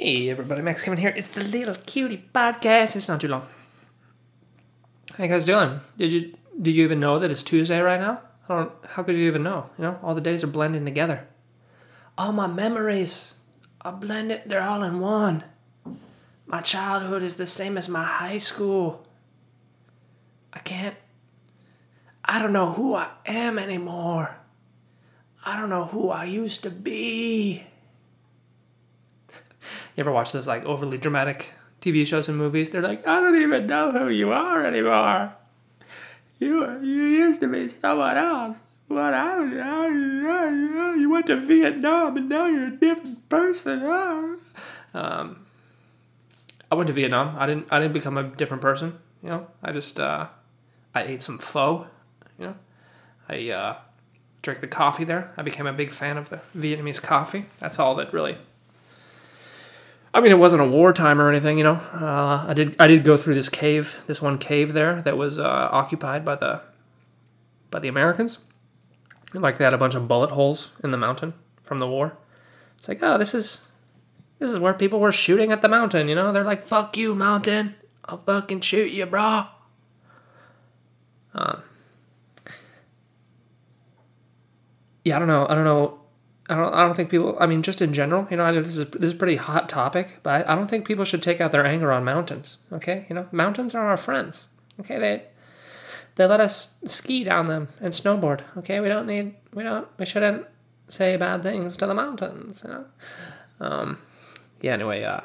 Hey everybody, Max Kevin here. It's the Little Cutie Podcast. It's not too long. How you guys doing? Did you do you even know that it's Tuesday right now? I don't. How could you even know? You know, all the days are blending together. All my memories are blended. They're all in one. My childhood is the same as my high school. I can't. I don't know who I am anymore. I don't know who I used to be. You ever watch those like overly dramatic TV shows and movies? They're like, I don't even know who you are anymore. You you used to be someone else. What I, you went to Vietnam and now you're a different person. Um, I went to Vietnam. I didn't I didn't become a different person. You know, I just uh, I ate some pho. You know, I uh, drank the coffee there. I became a big fan of the Vietnamese coffee. That's all that really I mean, it wasn't a wartime or anything, you know. Uh, I did I did go through this cave, this one cave there that was uh, occupied by the by the Americans. Like they had a bunch of bullet holes in the mountain from the war. It's like, oh, this is this is where people were shooting at the mountain, you know. They're like, "Fuck you, mountain! I'll fucking shoot you, bro." Uh, yeah, I don't know. I don't know I don't, I don't think people. I mean, just in general, you know, I know this is this is a pretty hot topic, but I, I don't think people should take out their anger on mountains. Okay, you know, mountains are our friends. Okay, they they let us ski down them and snowboard. Okay, we don't need we don't we shouldn't say bad things to the mountains. You know. Um. Yeah. Anyway. Uh.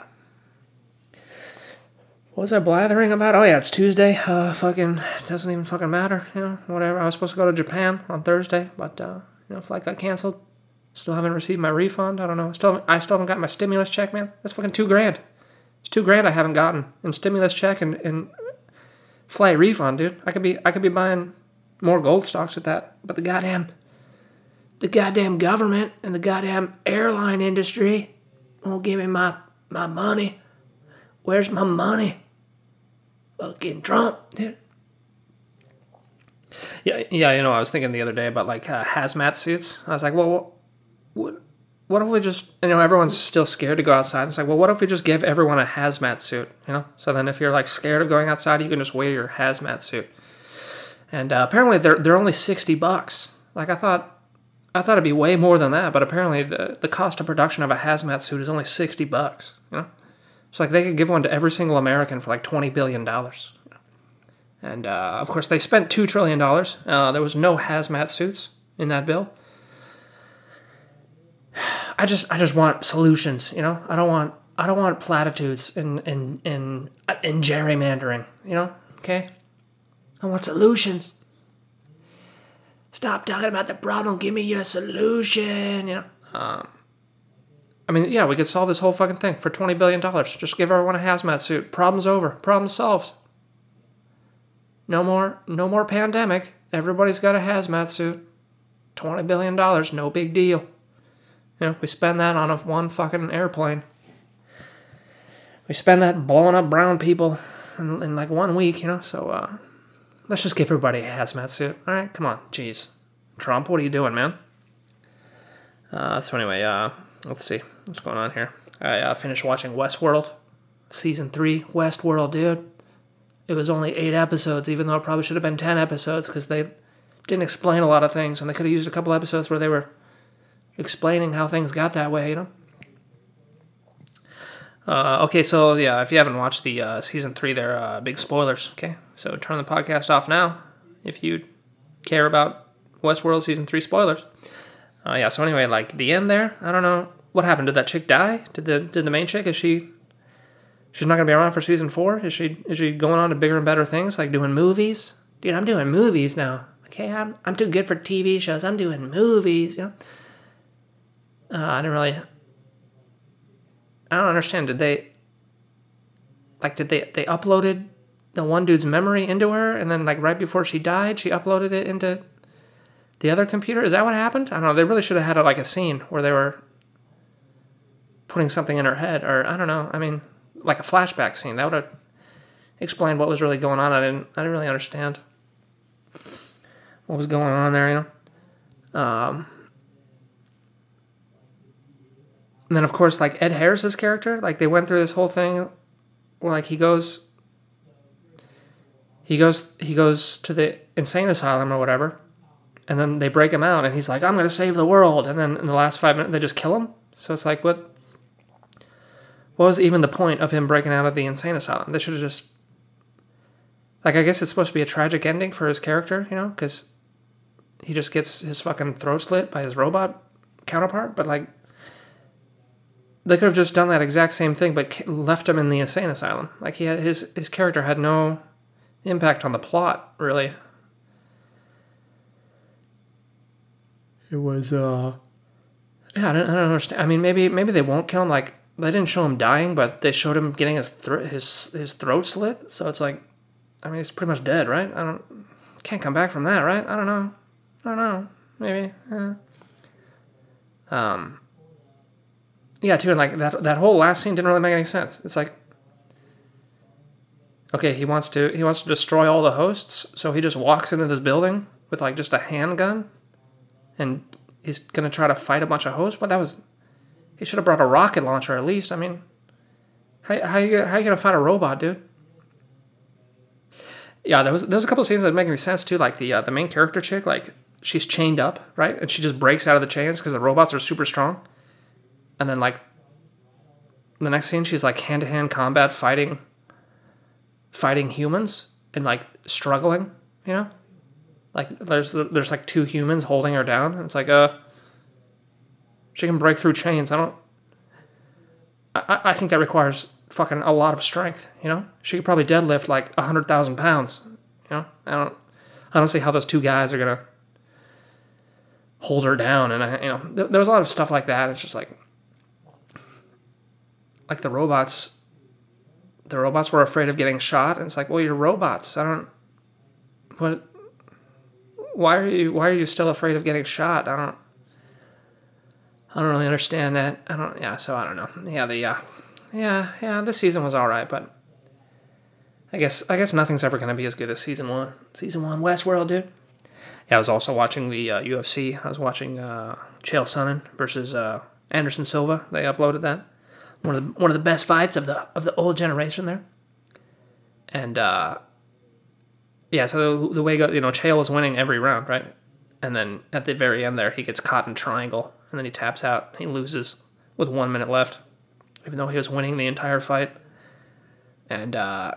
What was I blathering about? Oh yeah, it's Tuesday. Uh, fucking it doesn't even fucking matter. You know, whatever. I was supposed to go to Japan on Thursday, but uh, you know, flight got canceled. Still haven't received my refund. I don't know. Still, I still haven't got my stimulus check, man. That's fucking two grand. It's two grand I haven't gotten in stimulus check and, and flight refund, dude. I could be I could be buying more gold stocks with that. But the goddamn, the goddamn government and the goddamn airline industry won't give me my my money. Where's my money? Fucking Trump, dude. Yeah, yeah, you know, I was thinking the other day about like uh, hazmat suits. I was like, well, what what if we just you know everyone's still scared to go outside? It's like well what if we just give everyone a hazmat suit you know? So then if you're like scared of going outside you can just wear your hazmat suit. And uh, apparently they're they're only 60 bucks. Like i thought i thought it'd be way more than that but apparently the, the cost of production of a hazmat suit is only 60 bucks you know? It's like they could give one to every single american for like 20 billion dollars. And uh, of course they spent $2 trillion uh, there was no hazmat suits in that bill I just I just want solutions, you know. I don't want I don't want platitudes and and and and gerrymandering, you know. Okay, I want solutions. Stop talking about the problem. Give me your solution. You know. Um, I mean, yeah, we could solve this whole fucking thing for twenty billion dollars. Just give everyone a hazmat suit. Problem's over. Problem solved. No more, no more pandemic. Everybody's got a hazmat suit. Twenty billion dollars, no big deal. Know, we spend that on a one fucking airplane. We spend that blowing up brown people in, in like one week, you know. So uh, let's just give everybody a hazmat suit. All right, come on, jeez, Trump, what are you doing, man? Uh, so anyway, uh, let's see what's going on here. I uh, finished watching Westworld, season three. Westworld, dude. It was only eight episodes, even though it probably should have been ten episodes because they didn't explain a lot of things, and they could have used a couple episodes where they were explaining how things got that way, you know? Uh, okay, so yeah, if you haven't watched the uh, season three, there uh, big spoilers. Okay, so turn the podcast off now if you care about Westworld season three spoilers. Uh, yeah, so anyway, like the end there, I don't know what happened. Did that chick die? Did the did the main chick is she? She's not gonna be around for season four. Is she? Is she going on to bigger and better things like doing movies? Dude, I'm doing movies now. Okay, I'm I'm too good for TV shows. I'm doing movies. You know. Uh, I didn't really. I don't understand. Did they? Like, did they they uploaded the one dude's memory into her, and then like right before she died, she uploaded it into the other computer? Is that what happened? I don't know. They really should have had a, like a scene where they were putting something in her head, or I don't know. I mean, like a flashback scene. That would have explained what was really going on. I didn't. I didn't really understand what was going on there. You know. Um, And then of course like Ed Harris's character, like they went through this whole thing where like he goes he goes he goes to the insane asylum or whatever and then they break him out and he's like i'm to save the world. And then in the last five minutes they just kill him. So it's like what what was even the point of him breaking out of the insane asylum? They should have just like i guess it's supposed to be a tragic ending for his character you know because he just gets his fucking throat slit by his robot counterpart but like they could have just done that exact same thing but left him in the insane asylum like he had his his character had no impact on the plot, really. It was uh yeah, I don't, I don't understand. I mean, maybe maybe they won't kill him. Like they didn't show him dying, but they showed him getting his throat his his throat slit. So it's like, I mean, he's pretty much dead, right? I don't can't come back from that, right? I don't know. I don't know. Maybe. Yeah. Um. Yeah, too, and like that that whole last scene didn't really make any sense. It's like okay, he wants to he wants to destroy all the hosts, so he just walks into this building with like just a handgun, and he's gonna try to fight a bunch of hosts. But that was he should have brought a rocket launcher at least. I mean, how how you how you gonna fight a robot, dude? Yeah, there was there was a couple scenes that make any sense too. Like the uh, the main character chick, like she's chained up, right, and she just breaks out of the chains because the robots are super strong, and then like the next scene, she's like hand to hand combat fighting fighting humans and like struggling, you know? Like there's there's like two humans holding her down. And it's like uh she can break through chains. I don't I, I think that requires fucking a lot of strength, you know? She could probably deadlift like a hundred thousand pounds. You know? I don't I don't see how those two guys are gonna hold her down and I you know there was a lot of stuff like that. It's just like like the robots the robots were afraid of getting shot and it's like well you're robots. I don't what why are you why are you still afraid of getting shot? I don't i don't really understand that. I don't yeah so i don't know. Yeah the uh yeah yeah this season was all right but i guess i guess nothing's ever going to be as good as season one. Season one westworld dude. Yeah i was also watching the uh, ufc i was watching uh chael sonnen versus uh anderson silva. They uploaded that one of the one of the best fights of the of the old generation there. And uh, yeah, so the, the way go, you know, Chael was winning every round, right? And then at the very end there, he gets caught in triangle, and then he taps out. He loses with one minute left, even though he was winning the entire fight. And uh,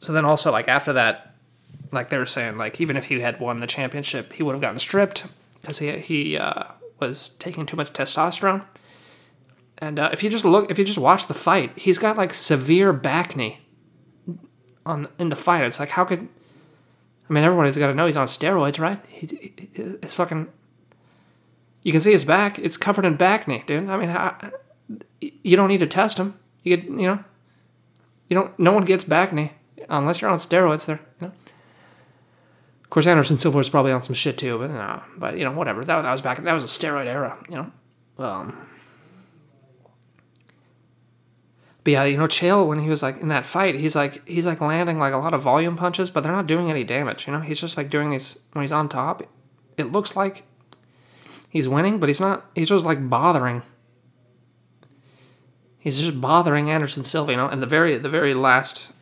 so then also like after that, like they were saying, like even if he had won the championship, he would have gotten stripped because he he uh, was taking too much testosterone. And uh, if you just look, if you just watch the fight, he's got like severe bacne on in the fight. It's like how could I mean everybody's got to know he's on steroids, right? He, he, it's fucking. You can see his back; it's covered in bacne, dude. I mean, how, you don't need to test him. You get, you know, you don't. No one gets bacne unless you're on steroids. There, you know. Of course, Anderson Silva was probably on some shit too, but no, but you know, whatever. That, that was back. That was a steroid era, you know. Um, but yeah, you know, Chael when he was like in that fight, he's like he's like landing like a lot of volume punches, but they're not doing any damage. You know, he's just like doing these when he's on top. It looks like he's winning, but he's not. He's just like bothering. He's just bothering Anderson Silva, you know. And the very the very last,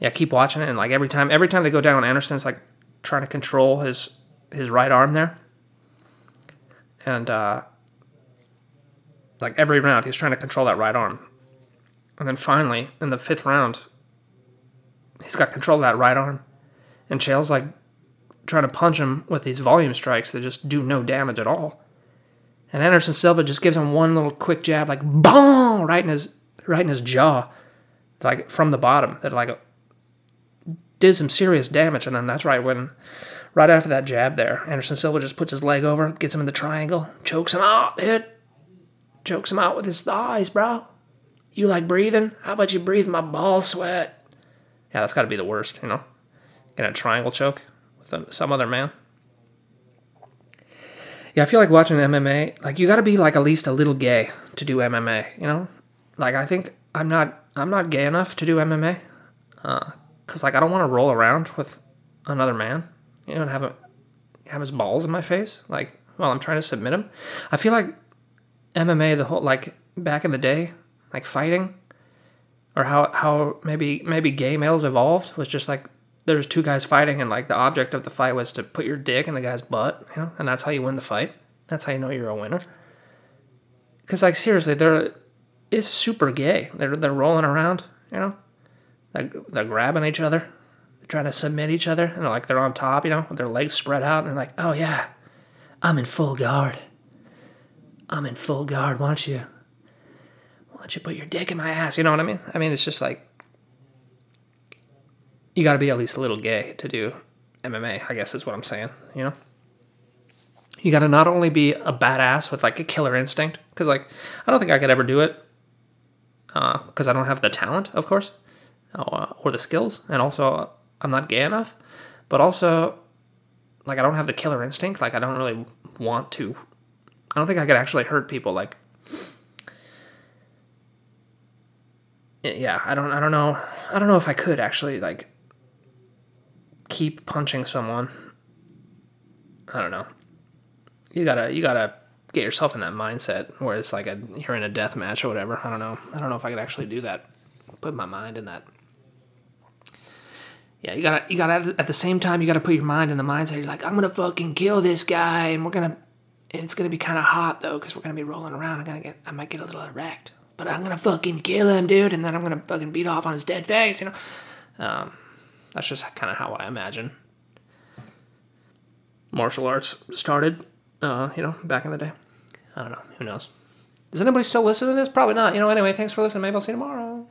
yeah, keep watching it, and like every time every time they go down, Anderson's like trying to control his his right arm there, and uh, like every round he's trying to control that right arm and then finally, in the fifth round, he's got control of that right arm. And Chael's like trying to punch him with these volume strikes that just do no damage at all. And Anderson Silva just gives him one little quick jab, like boom, right in his right in his jaw, like from the bottom, that like did some serious damage. And then that's right when, right after that jab there, Anderson Silva just puts his leg over, gets him in the triangle, chokes him out, dude. Chokes him out with his thighs, bro. You like breathing? How about you breathe my ball sweat? Yeah, that's got to be the worst, you know? Get a triangle choke with some other man. Yeah, I feel like watching MMA, like you got to be like at least a little gay to do MMA, you know? Like I think I'm not I'm not gay enough to do MMA. Uh, cuz like I don't want to roll around with another man, you know, and have a have his balls in my face like while I'm trying to submit him. I feel like MMA the whole like back in the day, like fighting, or how how maybe maybe gay males evolved was just like there's two guys fighting and like the object of the fight was to put your dick in the guy's butt, you know, and that's how you win the fight. That's how you know you're a winner. Cause like seriously, they're it's super gay. They're they're rolling around, you know, they're, they're grabbing each other, they're trying to submit each other, and they're like they're on top, you know, with their legs spread out, and they're like, oh yeah, I'm in full guard. I'm in full guard. Why don't you? Why don't you put your dick in my ass? You know what I mean? I mean, it's just like you got to be at least a little gay to do MMA. I guess is what I'm saying. You know, you got to not only be a badass with like a killer instinct, because like I don't think I could ever do it, because uh, I don't have the talent, of course, uh, or the skills, and also I'm not gay enough. But also, like I don't have the killer instinct. Like I don't really want to I don't think I could actually hurt people like yeah, I don't I don't know. I don't know if I could actually like keep punching someone. I don't know. You got to you got to get yourself in that mindset where it's like a you're in a death match or whatever. I don't know. I don't know if I could actually do that. Put my mind in that. Yeah, you gotta you gotta at the same time you gotta put your mind in the mindset. You're like, I'm gonna fucking kill this guy, and we're gonna and it's gonna be kind of hot though, because we're gonna be rolling around. I'm gonna get, I might get a little erect, but I'm gonna fucking kill him, dude, and then I'm gonna fucking beat off on his dead face. You know, um, that's just kind of how I imagine martial arts started. Uh, you know, back in the day. I don't know. Who knows? Does anybody still listen to this? Probably not. You know. Anyway, thanks for listening. Maybe I'll see you tomorrow.